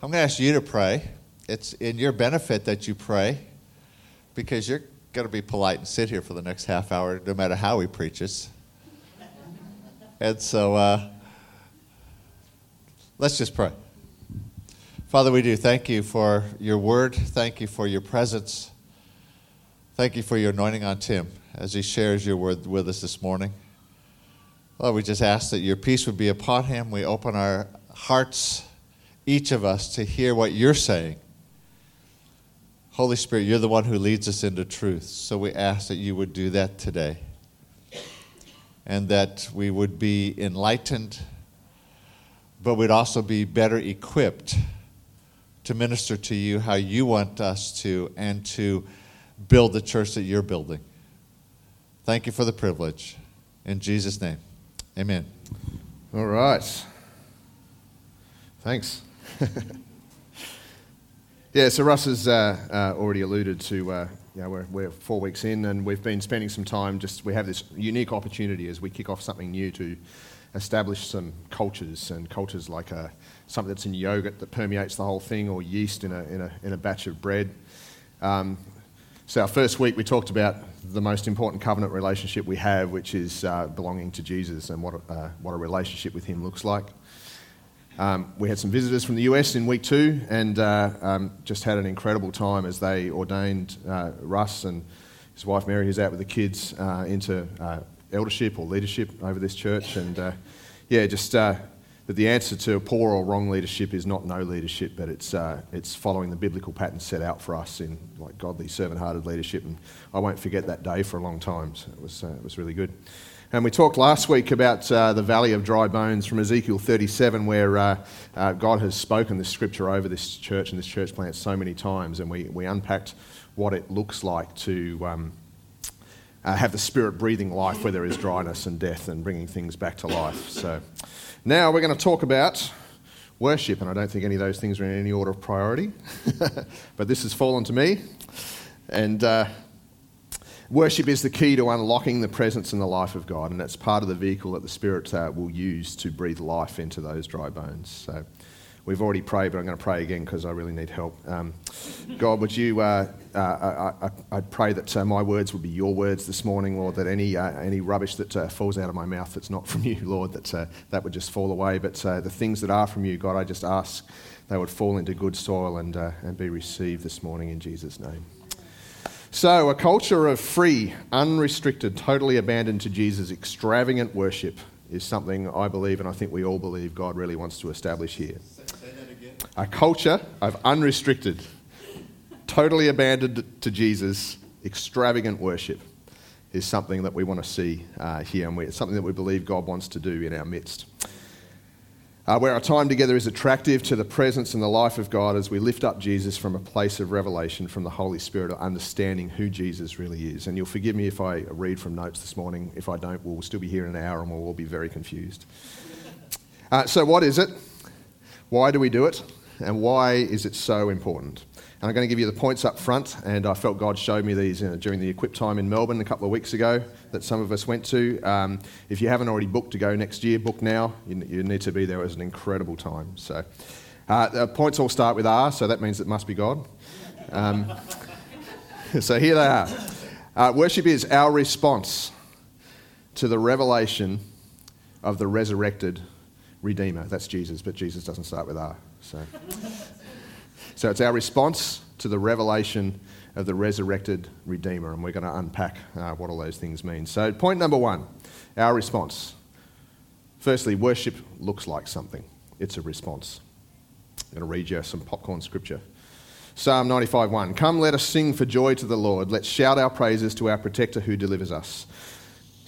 I'm going to ask you to pray. It's in your benefit that you pray because you're going to be polite and sit here for the next half hour no matter how he preaches. And so uh, let's just pray. Father, we do thank you for your word. Thank you for your presence. Thank you for your anointing on Tim as he shares your word with us this morning. Lord, we just ask that your peace would be upon him. We open our hearts, each of us, to hear what you're saying. Holy Spirit, you're the one who leads us into truth. So we ask that you would do that today. And that we would be enlightened, but we'd also be better equipped to minister to you how you want us to and to build the church that you're building. Thank you for the privilege. In Jesus' name. Amen. All right. Thanks. yeah, so Russ has uh, uh, already alluded to, uh, you know, we're, we're, four weeks in and we've been spending some time just, we have this unique opportunity as we kick off something new to establish some cultures and cultures like uh, something that's in yogurt that permeates the whole thing or yeast in a, in a, in a batch of bread. Um, so, our first week we talked about the most important covenant relationship we have, which is uh, belonging to Jesus and what, uh, what a relationship with Him looks like. Um, we had some visitors from the US in week two and uh, um, just had an incredible time as they ordained uh, Russ and his wife Mary, who's out with the kids, uh, into uh, eldership or leadership over this church. And yeah, just that the answer to poor or wrong leadership is not no leadership, but it's, uh, it's following the biblical pattern set out for us in like godly, servant-hearted leadership. And I won't forget that day for a long time. So it was, uh, it was really good. And we talked last week about uh, the valley of dry bones from Ezekiel 37, where uh, uh, God has spoken this scripture over this church and this church plant so many times. And we, we unpacked what it looks like to um, uh, have the Spirit breathing life where there is dryness and death and bringing things back to life. So. Now we're going to talk about worship, and I don't think any of those things are in any order of priority, but this has fallen to me. And uh, worship is the key to unlocking the presence and the life of God, and it's part of the vehicle that the Spirit uh, will use to breathe life into those dry bones. So We've already prayed, but I'm going to pray again because I really need help. Um, God, would you, uh, uh, I, I, I, pray that uh, my words would be your words this morning, Lord, that any, uh, any rubbish that uh, falls out of my mouth that's not from you, Lord, that, that would just fall away. But the things that are from you, God, I just ask they would fall into good soil and, and be received this morning in Jesus' name. So, a culture of free, unrestricted, totally abandoned to Jesus, extravagant worship is something I believe, and I think we all believe God really wants to establish here a culture of unrestricted, totally abandoned to Jesus, extravagant worship is something that we want to see uh, here, and we, it's something that we believe God wants to do in our midst. Uh, where our time together is attractive to the presence and the life of God as we lift up Jesus from a place of revelation from the Holy Spirit of understanding who Jesus really is. And you'll forgive me if I read from notes this morning. If I don't, we'll still be here in an hour and we'll all be very confused. Uh, so, what is it? Why do we do it? and why is it so important? And I'm going to give you the points up front, and I felt God showed me these you know, during the Equip time in Melbourne a couple of weeks ago that some of us went to. Um, if you haven't already booked to go next year, book now. You, you need to be there. It was an incredible time. So uh, the points all start with R, so that means it must be God. Um, so here they are. Uh, worship is our response to the revelation of the resurrected Redeemer. That's Jesus, but Jesus doesn't start with R. So, so it's our response to the revelation of the resurrected Redeemer, and we're going to unpack uh, what all those things mean. So, point number one our response. Firstly, worship looks like something, it's a response. I'm going to read you some popcorn scripture. Psalm 95 1. Come, let us sing for joy to the Lord. Let's shout our praises to our protector who delivers us.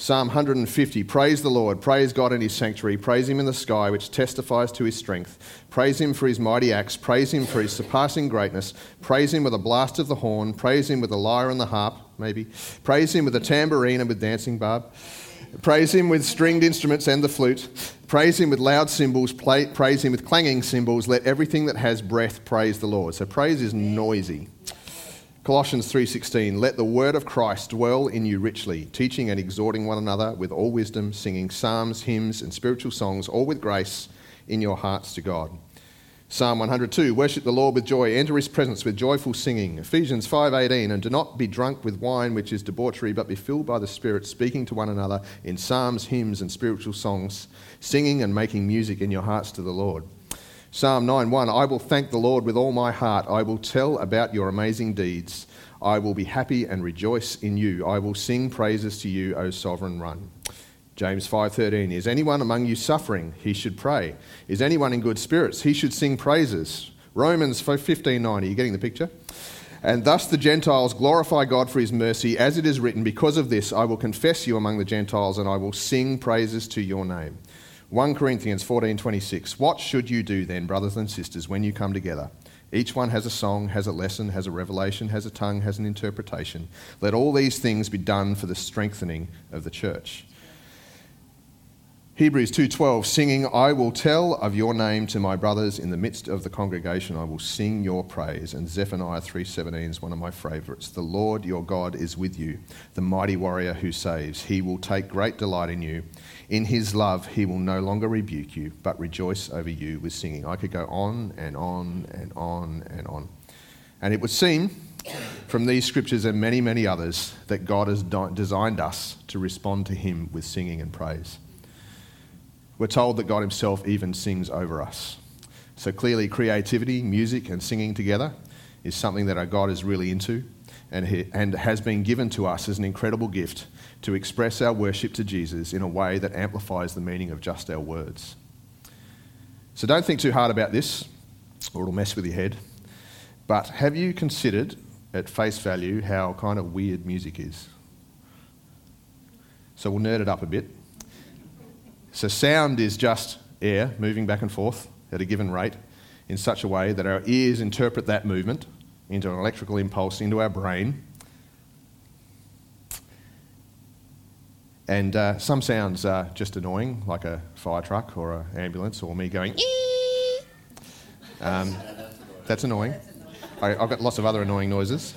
Psalm 150 Praise the Lord, praise God in his sanctuary, praise him in the sky, which testifies to his strength. Praise him for his mighty acts, praise him for his surpassing greatness, praise him with a blast of the horn, praise him with the lyre and the harp, maybe. Praise him with the tambourine and with dancing barb. Praise him with stringed instruments and the flute. Praise him with loud cymbals, praise him with clanging cymbals. Let everything that has breath praise the Lord. So praise is noisy. Colossians 3:16 Let the word of Christ dwell in you richly, teaching and exhorting one another with all wisdom, singing psalms, hymns and spiritual songs all with grace in your hearts to God. Psalm 102, worship the Lord with joy, enter his presence with joyful singing. Ephesians 5:18, and do not be drunk with wine which is debauchery, but be filled by the Spirit, speaking to one another in psalms, hymns, and spiritual songs, singing and making music in your hearts to the Lord. Psalm 9:1, I will thank the Lord with all my heart. I will tell about your amazing deeds. I will be happy and rejoice in you. I will sing praises to you, O sovereign one. James 5:13 Is anyone among you suffering he should pray Is anyone in good spirits he should sing praises Romans 15:9 Are you getting the picture and thus the Gentiles glorify God for his mercy as it is written because of this I will confess you among the Gentiles and I will sing praises to your name 1 Corinthians 14:26 What should you do then brothers and sisters when you come together each one has a song, has a lesson, has a revelation, has a tongue, has an interpretation. Let all these things be done for the strengthening of the church. Hebrews 2:12 singing I will tell of your name to my brothers in the midst of the congregation. I will sing your praise. And Zephaniah 3:17 is one of my favorites. The Lord your God is with you the mighty warrior who saves. He will take great delight in you. In his love he will no longer rebuke you but rejoice over you with singing. I could go on and on and on and on. And it would seem from these scriptures and many many others that God has designed us to respond to him with singing and praise we're told that God Himself even sings over us. So clearly, creativity, music, and singing together is something that our God is really into and, he, and has been given to us as an incredible gift to express our worship to Jesus in a way that amplifies the meaning of just our words. So don't think too hard about this, or it'll mess with your head. But have you considered at face value how kind of weird music is? So we'll nerd it up a bit. So, sound is just air moving back and forth at a given rate in such a way that our ears interpret that movement into an electrical impulse into our brain. And uh, some sounds are just annoying, like a fire truck or an ambulance, or me going, um, that's annoying. I, have got lots of other annoying noises.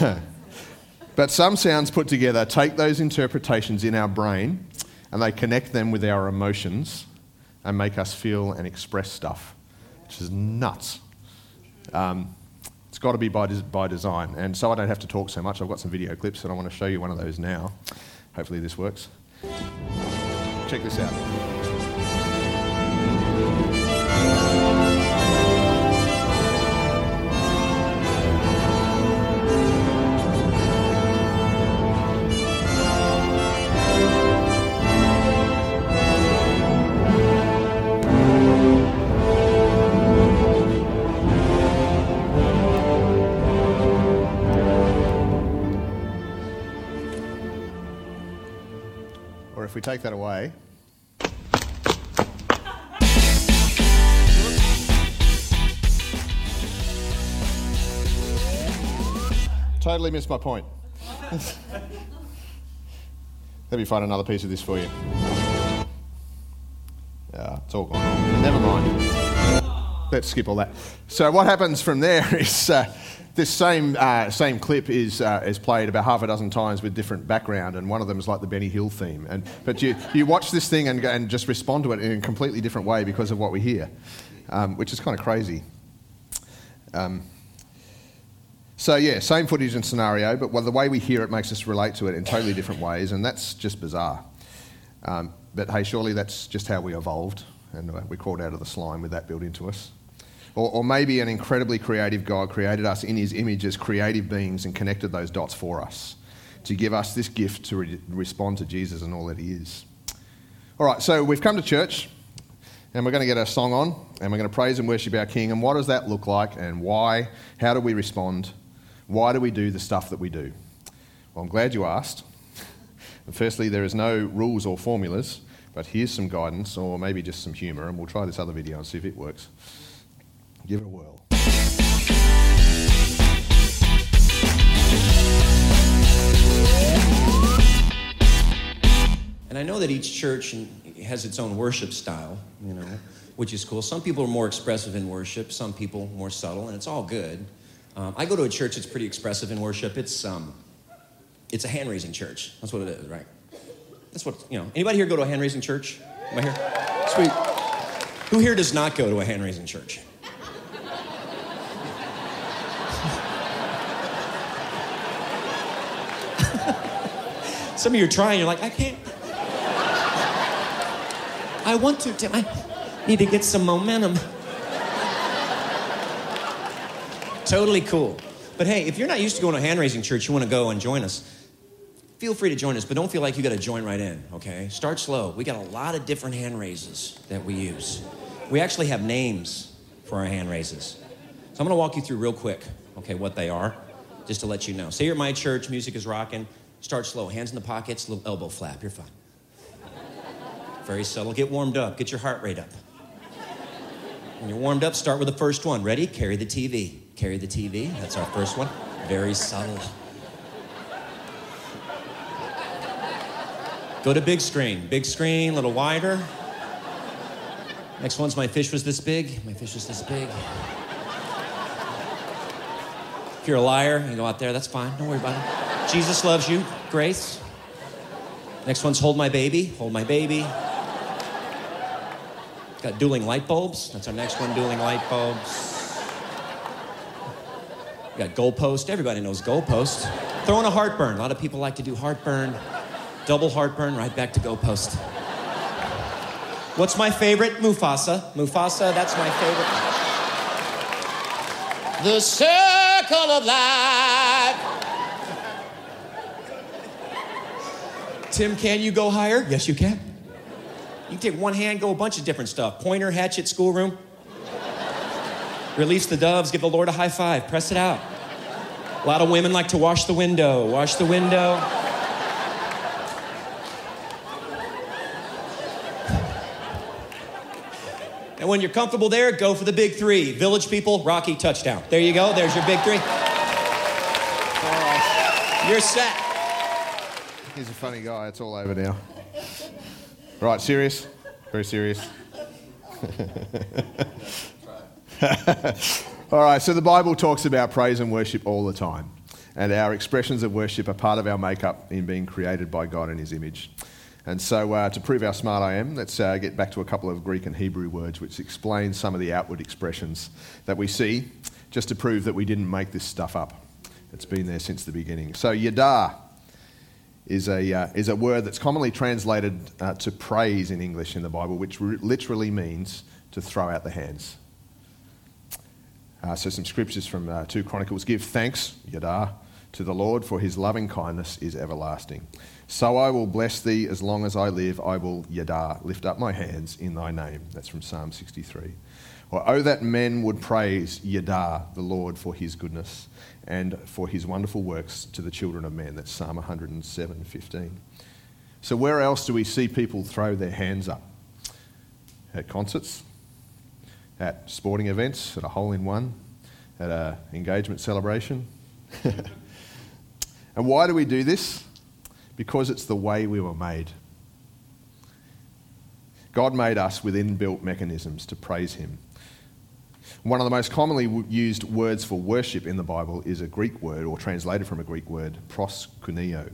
but some sounds put together take those interpretations in our brain and they connect them with our emotions and make us feel and express stuff, which is nuts. Um, it's got to be by, by design. And so I don't have to talk so much. I've got some video clips and I want to show you one of those now. Hopefully, this works. Check this out. If we take that away, totally missed my point. Let me find another piece of this for you. Yeah, it's all gone. Never mind. Let's skip all that. So what happens from there is uh, this same, uh, same clip is, uh, is played about half a dozen times with different background, and one of them is like the Benny Hill theme. And, but you, you watch this thing and, and just respond to it in a completely different way because of what we hear, um, which is kind of crazy. Um, so, yeah, same footage and scenario, but well, the way we hear it makes us relate to it in totally different ways, and that's just bizarre. Um, but hey, surely that's just how we evolved, and uh, we crawled out of the slime with that built into us. Or, or maybe an incredibly creative God created us in his image as creative beings and connected those dots for us to give us this gift to re- respond to Jesus and all that he is. All right, so we've come to church and we're going to get our song on and we're going to praise and worship our King. And what does that look like and why? How do we respond? Why do we do the stuff that we do? Well, I'm glad you asked. Firstly, there is no rules or formulas, but here's some guidance or maybe just some humour, and we'll try this other video and see if it works. Give it a whirl. And I know that each church has its own worship style, you know, which is cool. Some people are more expressive in worship, some people more subtle, and it's all good. Um, I go to a church that's pretty expressive in worship. It's um, it's a hand raising church. That's what it is, right? That's what you know. Anybody here go to a hand raising church? Am I here? Sweet. Who here does not go to a hand raising church? Some of you are trying, you're like, I can't. I want to, Tim. I need to get some momentum. totally cool. But hey, if you're not used to going to hand raising church, you want to go and join us, feel free to join us, but don't feel like you got to join right in, okay? Start slow. We got a lot of different hand raises that we use. We actually have names for our hand raises. So I'm going to walk you through real quick, okay, what they are, just to let you know. Say you're at my church, music is rocking. Start slow, hands in the pockets, little elbow flap. You're fine. Very subtle. Get warmed up. Get your heart rate up. When you're warmed up, start with the first one. Ready? Carry the TV. Carry the TV. That's our first one. Very subtle. Go to big screen. Big screen, a little wider. Next one's my fish was this big. My fish was this big. If you're a liar, you go out there, that's fine. Don't worry about it. Jesus loves you. Grace. Next one's Hold My Baby. Hold My Baby. Got dueling light bulbs. That's our next one, dueling light bulbs. Got goalpost. Everybody knows goalpost. Throwing a heartburn. A lot of people like to do heartburn. Double heartburn, right back to goalpost. What's my favorite? Mufasa. Mufasa, that's my favorite. The circle of life. Tim, can you go higher? Yes, you can. You can take one hand, go a bunch of different stuff. Pointer, hatchet, schoolroom. Release the doves, give the Lord a high five, press it out. A lot of women like to wash the window, wash the window. And when you're comfortable there, go for the big three. Village people, Rocky, touchdown. There you go, there's your big three. You're set. He's a funny guy. It's all over now. Right, serious? Very serious. all right, so the Bible talks about praise and worship all the time. And our expressions of worship are part of our makeup in being created by God in His image. And so, uh, to prove how smart I am, let's uh, get back to a couple of Greek and Hebrew words which explain some of the outward expressions that we see, just to prove that we didn't make this stuff up. It's been there since the beginning. So, yada is a, uh, is a word that's commonly translated uh, to praise in English in the Bible, which re- literally means to throw out the hands. Uh, so, some scriptures from uh, 2 Chronicles give thanks, yada, to the Lord, for his loving kindness is everlasting. So I will bless thee as long as I live. I will, yada, lift up my hands in thy name. That's from Psalm 63. Or, oh, that men would praise, yada, the Lord for his goodness and for his wonderful works to the children of men. That's Psalm 107 15. So, where else do we see people throw their hands up? At concerts, at sporting events, at a hole in one, at an engagement celebration. and why do we do this? Because it's the way we were made. God made us with inbuilt mechanisms to praise Him one of the most commonly used words for worship in the Bible is a Greek word, or translated from a Greek word, proskuneo,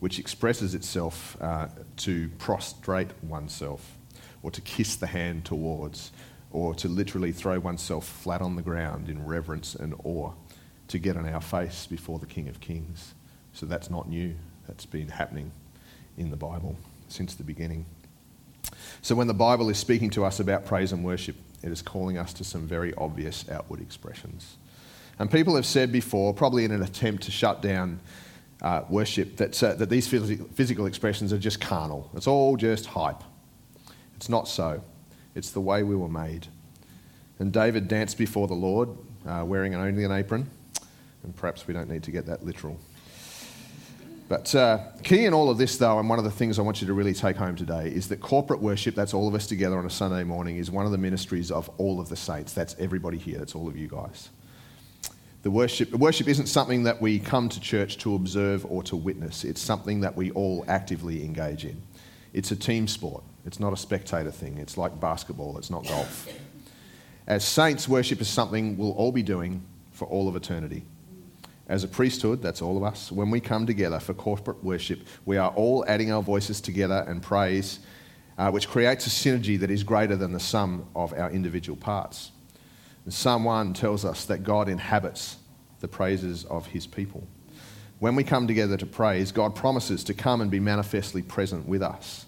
which expresses itself uh, to prostrate oneself, or to kiss the hand towards, or to literally throw oneself flat on the ground in reverence and awe, to get on our face before the King of Kings. So that's not new, that's been happening in the Bible since the beginning. So when the Bible is speaking to us about praise and worship, it is calling us to some very obvious outward expressions. And people have said before, probably in an attempt to shut down uh, worship, that, uh, that these physical expressions are just carnal. It's all just hype. It's not so. It's the way we were made. And David danced before the Lord, uh, wearing only an apron. And perhaps we don't need to get that literal. But uh, key in all of this, though, and one of the things I want you to really take home today is that corporate worship, that's all of us together on a Sunday morning, is one of the ministries of all of the saints. That's everybody here, that's all of you guys. The worship, worship isn't something that we come to church to observe or to witness, it's something that we all actively engage in. It's a team sport, it's not a spectator thing, it's like basketball, it's not golf. As saints, worship is something we'll all be doing for all of eternity. As a priesthood, that's all of us, when we come together for corporate worship, we are all adding our voices together and praise uh, which creates a synergy that is greater than the sum of our individual parts. And Psalm 1 tells us that God inhabits the praises of his people. When we come together to praise, God promises to come and be manifestly present with us.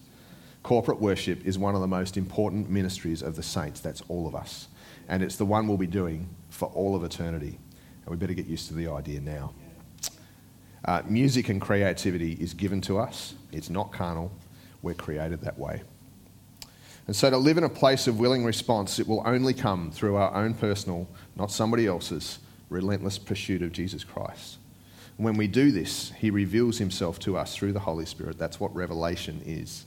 Corporate worship is one of the most important ministries of the saints. That's all of us. And it's the one we'll be doing for all of eternity. And we better get used to the idea now. Uh, music and creativity is given to us, it's not carnal. We're created that way. And so to live in a place of willing response, it will only come through our own personal, not somebody else's, relentless pursuit of Jesus Christ. And When we do this, he reveals himself to us through the Holy Spirit. That's what revelation is.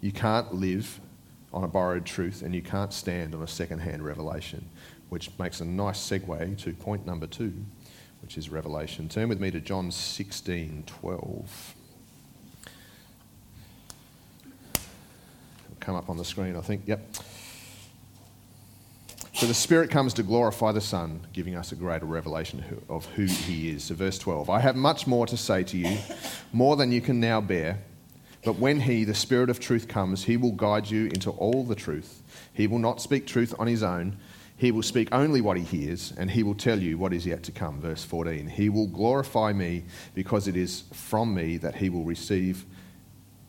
You can't live on a borrowed truth and you can't stand on a second-hand revelation, which makes a nice segue to point number two, which is revelation. Turn with me to John 16, 12. come up on the screen, I think. Yep. So the Spirit comes to glorify the Son, giving us a greater revelation of who He is. So, verse 12 I have much more to say to you, more than you can now bear. But when He, the Spirit of truth, comes, He will guide you into all the truth. He will not speak truth on His own. He will speak only what He hears, and He will tell you what is yet to come. Verse 14 He will glorify me, because it is from me that He will receive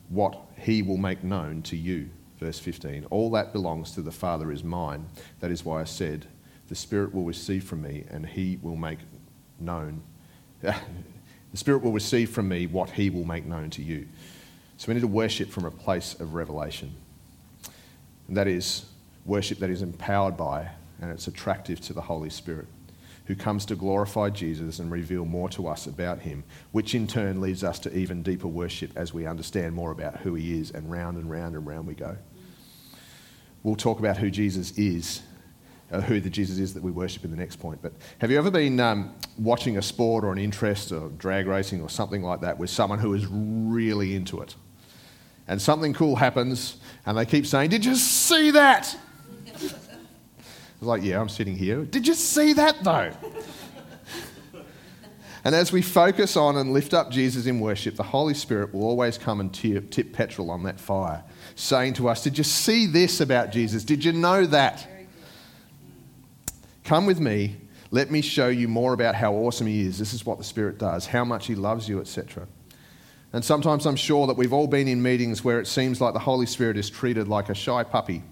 what He will make known to you. Verse 15 All that belongs to the Father is mine. That is why I said, The Spirit will receive from me, and He will make known. the Spirit will receive from me what He will make known to you. So we need to worship from a place of revelation. And that is worship that is empowered by and it's attractive to the Holy Spirit, who comes to glorify Jesus and reveal more to us about him, which in turn leads us to even deeper worship as we understand more about who he is, and round and round and round we go. We'll talk about who Jesus is, uh, who the Jesus is that we worship in the next point. But have you ever been um, watching a sport or an interest or drag racing or something like that with someone who is really into it? And something cool happens, and they keep saying, Did you see that? It's like, Yeah, I'm sitting here. Did you see that though? And as we focus on and lift up Jesus in worship, the Holy Spirit will always come and tip, tip petrol on that fire saying to us, Did you see this about Jesus? Did you know that? Come with me. Let me show you more about how awesome he is. This is what the Spirit does, how much he loves you, etc. And sometimes I'm sure that we've all been in meetings where it seems like the Holy Spirit is treated like a shy puppy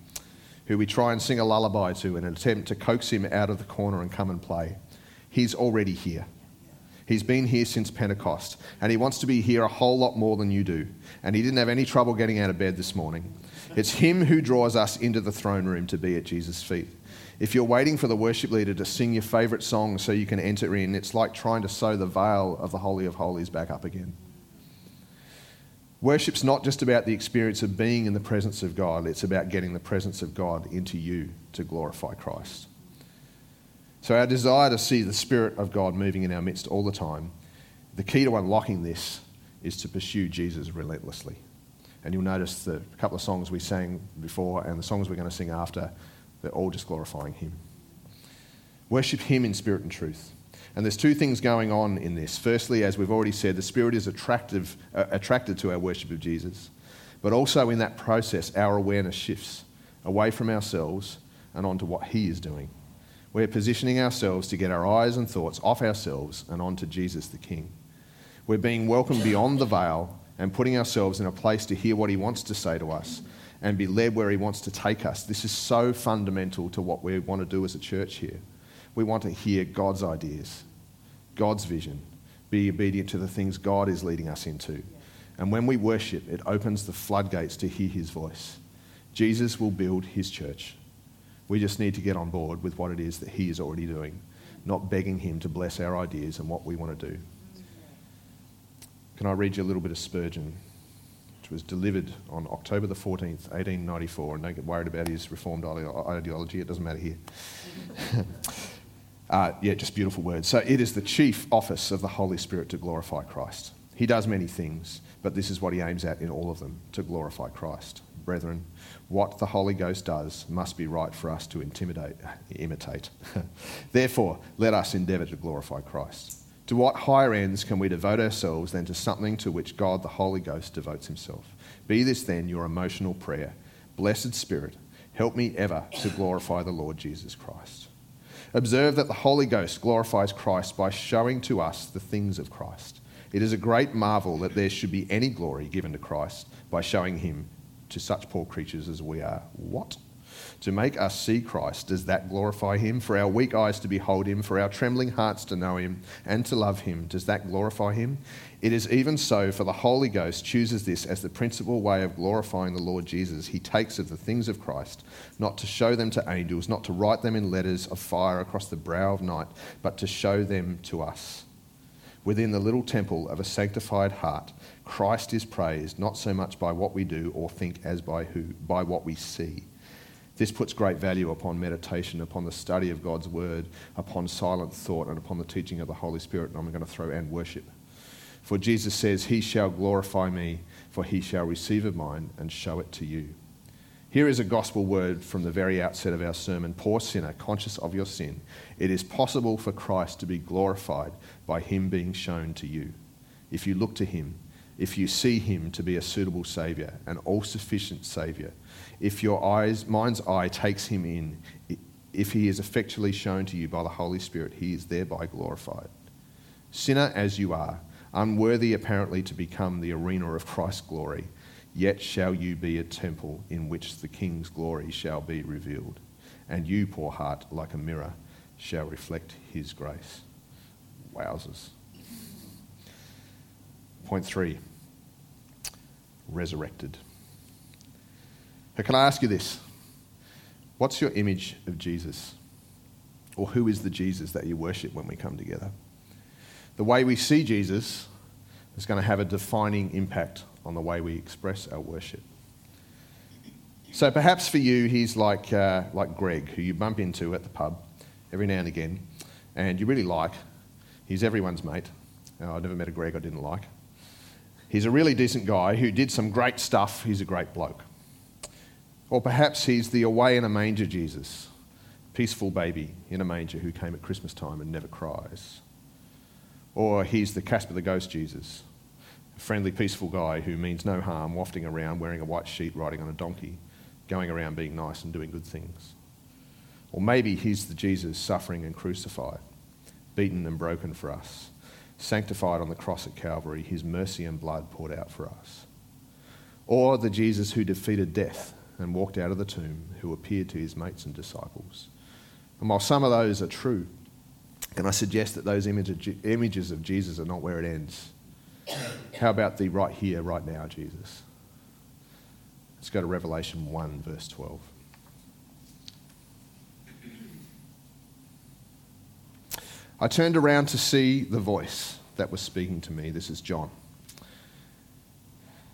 who we try and sing a lullaby to in an attempt to coax him out of the corner and come and play. He's already here. He's been here since Pentecost, and he wants to be here a whole lot more than you do. And he didn't have any trouble getting out of bed this morning. It's him who draws us into the throne room to be at Jesus' feet. If you're waiting for the worship leader to sing your favourite song so you can enter in, it's like trying to sew the veil of the Holy of Holies back up again. Worship's not just about the experience of being in the presence of God, it's about getting the presence of God into you to glorify Christ. So, our desire to see the Spirit of God moving in our midst all the time, the key to unlocking this is to pursue Jesus relentlessly. And you'll notice the couple of songs we sang before and the songs we're going to sing after, they're all just glorifying Him. Worship Him in spirit and truth. And there's two things going on in this. Firstly, as we've already said, the Spirit is attractive, uh, attracted to our worship of Jesus. But also in that process, our awareness shifts away from ourselves and onto what He is doing. We're positioning ourselves to get our eyes and thoughts off ourselves and onto Jesus the King. We're being welcomed beyond the veil and putting ourselves in a place to hear what He wants to say to us and be led where He wants to take us. This is so fundamental to what we want to do as a church here. We want to hear God's ideas, God's vision, be obedient to the things God is leading us into. And when we worship, it opens the floodgates to hear His voice. Jesus will build His church. We just need to get on board with what it is that He is already doing, not begging Him to bless our ideas and what we want to do. Can I read you a little bit of Spurgeon, which was delivered on October the 14th, 1894? And don't get worried about his reformed ideology, it doesn't matter here. uh, yeah, just beautiful words. So, it is the chief office of the Holy Spirit to glorify Christ. He does many things, but this is what he aims at in all of them to glorify Christ. Brethren, what the Holy Ghost does must be right for us to intimidate, imitate. Therefore, let us endeavour to glorify Christ. To what higher ends can we devote ourselves than to something to which God the Holy Ghost devotes himself? Be this then your emotional prayer Blessed Spirit, help me ever to glorify the Lord Jesus Christ. Observe that the Holy Ghost glorifies Christ by showing to us the things of Christ. It is a great marvel that there should be any glory given to Christ by showing him to such poor creatures as we are. What? To make us see Christ, does that glorify him? For our weak eyes to behold him, for our trembling hearts to know him and to love him, does that glorify him? It is even so, for the Holy Ghost chooses this as the principal way of glorifying the Lord Jesus. He takes of the things of Christ, not to show them to angels, not to write them in letters of fire across the brow of night, but to show them to us. Within the little temple of a sanctified heart, Christ is praised not so much by what we do or think as by who by what we see. This puts great value upon meditation, upon the study of God's word, upon silent thought, and upon the teaching of the Holy Spirit. And I'm going to throw and worship. For Jesus says, He shall glorify me, for he shall receive of mine and show it to you. Here is a gospel word from the very outset of our sermon. Poor sinner, conscious of your sin, it is possible for Christ to be glorified by him being shown to you. If you look to him, if you see him to be a suitable Saviour, an all sufficient Saviour, if your eyes, mind's eye takes him in, if he is effectually shown to you by the Holy Spirit, he is thereby glorified. Sinner as you are, unworthy apparently to become the arena of Christ's glory, yet shall you be a temple in which the King's glory shall be revealed, and you, poor heart, like a mirror, shall reflect his grace. Wowzers. Point three resurrected. Now, can I ask you this? What's your image of Jesus? Or who is the Jesus that you worship when we come together? The way we see Jesus is going to have a defining impact on the way we express our worship. So perhaps for you, he's like, uh, like Greg, who you bump into at the pub every now and again, and you really like. He's everyone's mate. Oh, I've never met a Greg I didn't like. He's a really decent guy who did some great stuff. He's a great bloke. Or perhaps he's the away in a manger Jesus, peaceful baby in a manger who came at Christmas time and never cries. Or he's the Casper the Ghost Jesus, a friendly, peaceful guy who means no harm, wafting around wearing a white sheet, riding on a donkey, going around being nice and doing good things. Or maybe he's the Jesus suffering and crucified, beaten and broken for us, sanctified on the cross at Calvary, his mercy and blood poured out for us. Or the Jesus who defeated death and walked out of the tomb, who appeared to his mates and disciples. And while some of those are true, can I suggest that those images of Jesus are not where it ends? How about the right here, right now, Jesus? Let's go to Revelation 1, verse 12. I turned around to see the voice that was speaking to me. This is John.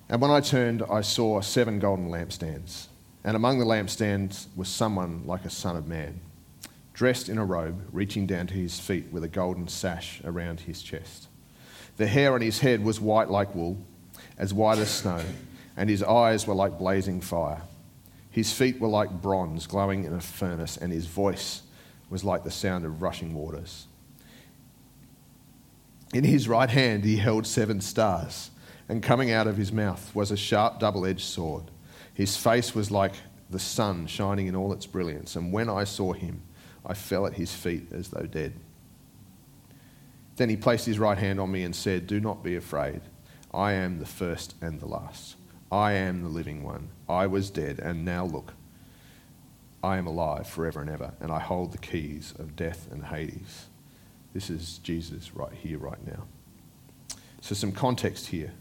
And when I turned, I saw seven golden lampstands. And among the lampstands was someone like a son of man, dressed in a robe, reaching down to his feet with a golden sash around his chest. The hair on his head was white like wool, as white as snow, and his eyes were like blazing fire. His feet were like bronze glowing in a furnace, and his voice was like the sound of rushing waters. In his right hand he held seven stars, and coming out of his mouth was a sharp double edged sword. His face was like the sun shining in all its brilliance, and when I saw him, I fell at his feet as though dead. Then he placed his right hand on me and said, Do not be afraid. I am the first and the last. I am the living one. I was dead, and now look, I am alive forever and ever, and I hold the keys of death and Hades. This is Jesus right here, right now. So, some context here.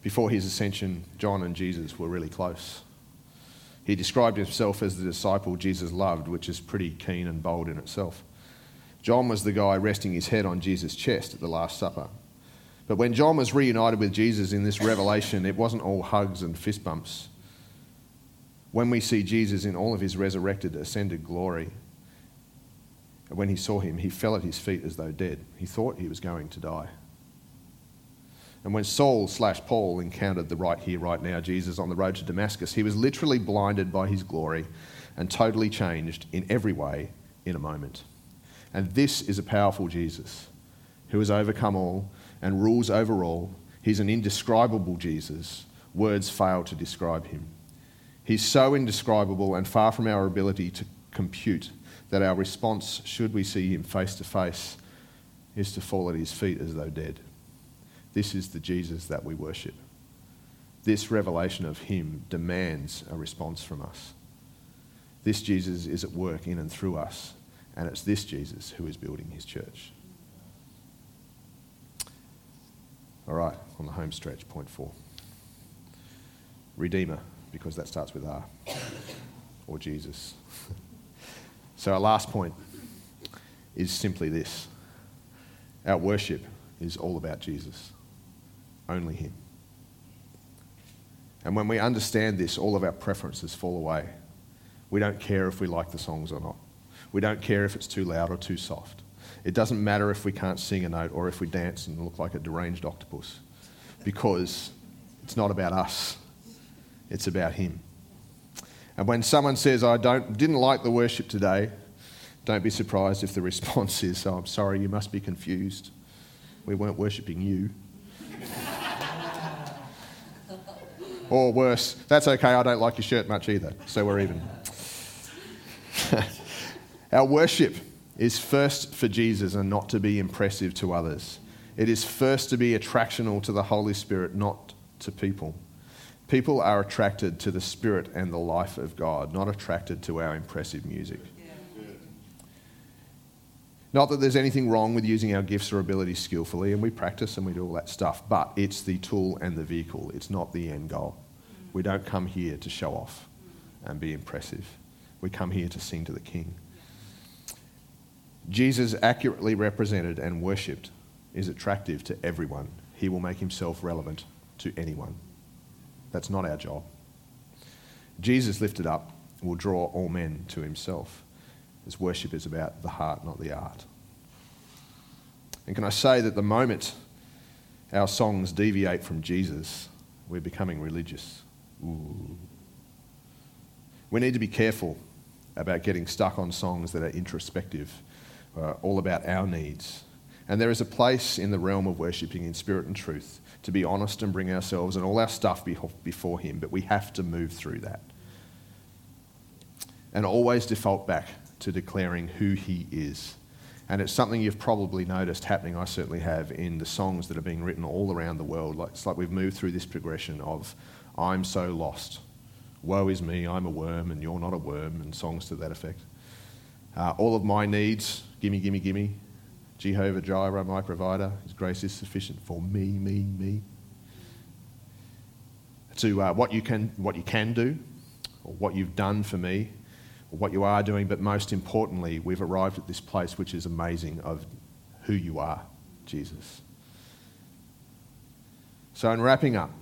Before his ascension, John and Jesus were really close. He described himself as the disciple Jesus loved, which is pretty keen and bold in itself. John was the guy resting his head on Jesus' chest at the Last Supper. But when John was reunited with Jesus in this revelation, it wasn't all hugs and fist bumps. When we see Jesus in all of his resurrected, ascended glory, when he saw him, he fell at his feet as though dead. He thought he was going to die. And when Saul slash Paul encountered the right here, right now Jesus on the road to Damascus, he was literally blinded by his glory and totally changed in every way in a moment. And this is a powerful Jesus who has overcome all and rules over all. He's an indescribable Jesus. Words fail to describe him. He's so indescribable and far from our ability to compute that our response, should we see him face to face, is to fall at his feet as though dead. This is the Jesus that we worship. This revelation of him demands a response from us. This Jesus is at work in and through us, and it's this Jesus who is building his church. All right, on the home stretch, point four. Redeemer, because that starts with R, or Jesus. So, our last point is simply this our worship is all about Jesus, only Him. And when we understand this, all of our preferences fall away. We don't care if we like the songs or not. We don't care if it's too loud or too soft. It doesn't matter if we can't sing a note or if we dance and look like a deranged octopus because it's not about us, it's about Him. And when someone says, I don't, didn't like the worship today, don't be surprised if the response is, oh, I'm sorry, you must be confused. We weren't worshipping you. or worse, that's okay, I don't like your shirt much either, so we're even. Our worship is first for Jesus and not to be impressive to others. It is first to be attractional to the Holy Spirit, not to people. People are attracted to the Spirit and the life of God, not attracted to our impressive music. Not that there's anything wrong with using our gifts or abilities skillfully, and we practice and we do all that stuff, but it's the tool and the vehicle. It's not the end goal. We don't come here to show off and be impressive. We come here to sing to the King. Jesus accurately represented and worshipped is attractive to everyone. He will make himself relevant to anyone. That's not our job. Jesus lifted up will draw all men to himself. His worship is about the heart, not the art. And can I say that the moment our songs deviate from Jesus, we're becoming religious. Ooh. We need to be careful about getting stuck on songs that are introspective, uh, all about our needs. And there is a place in the realm of worshipping in spirit and truth to be honest and bring ourselves and all our stuff before Him, but we have to move through that. And always default back to declaring who He is. And it's something you've probably noticed happening, I certainly have, in the songs that are being written all around the world. It's like we've moved through this progression of, I'm so lost. Woe is me, I'm a worm, and you're not a worm, and songs to that effect. Uh, all of my needs, gimme, gimme, gimme. Jehovah Jireh, my provider, His grace is sufficient for me, me, me. To uh, what, you can, what you can do, or what you've done for me, or what you are doing, but most importantly, we've arrived at this place which is amazing of who you are, Jesus. So, in wrapping up,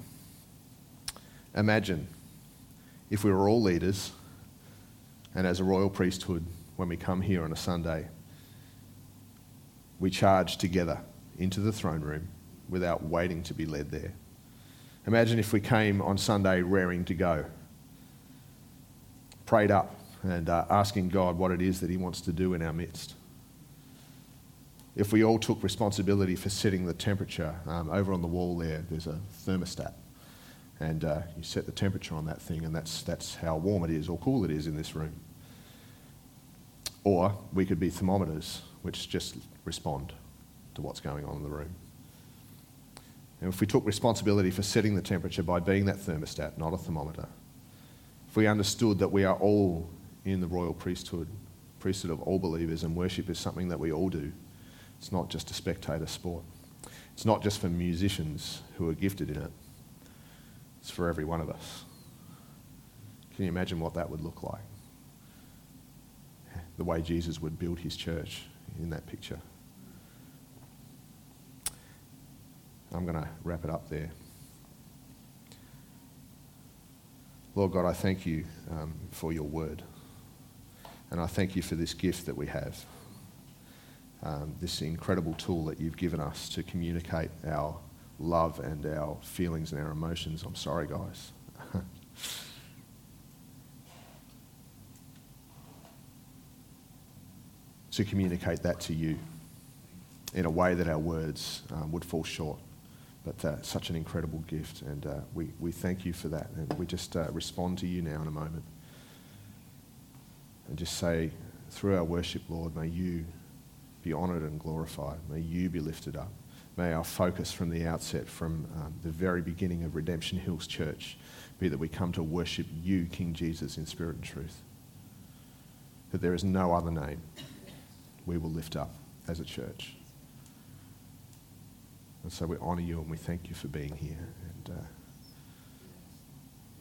imagine if we were all leaders and as a royal priesthood, when we come here on a Sunday, we charge together into the throne room without waiting to be led there. Imagine if we came on Sunday raring to go, prayed up, and uh, asking God what it is that He wants to do in our midst. If we all took responsibility for setting the temperature, um, over on the wall there, there's a thermostat. And uh, you set the temperature on that thing, and that's, that's how warm it is or cool it is in this room. Or we could be thermometers, which just respond to what's going on in the room. And if we took responsibility for setting the temperature by being that thermostat, not a thermometer, if we understood that we are all in the royal priesthood, priesthood of all believers, and worship is something that we all do, it's not just a spectator sport. It's not just for musicians who are gifted in it, it's for every one of us. Can you imagine what that would look like? the way Jesus would build his church in that picture. I'm going to wrap it up there. Lord God, I thank you um, for your word. And I thank you for this gift that we have, um, this incredible tool that you've given us to communicate our love and our feelings and our emotions. I'm sorry, guys. to communicate that to you in a way that our words um, would fall short but uh, such an incredible gift. And uh, we, we thank you for that. And we just uh, respond to you now in a moment. And just say, through our worship, Lord, may you be honoured and glorified. May you be lifted up. May our focus from the outset, from um, the very beginning of Redemption Hills Church, be that we come to worship you, King Jesus, in spirit and truth. That there is no other name we will lift up as a church. And so we honour you and we thank you for being here. And uh,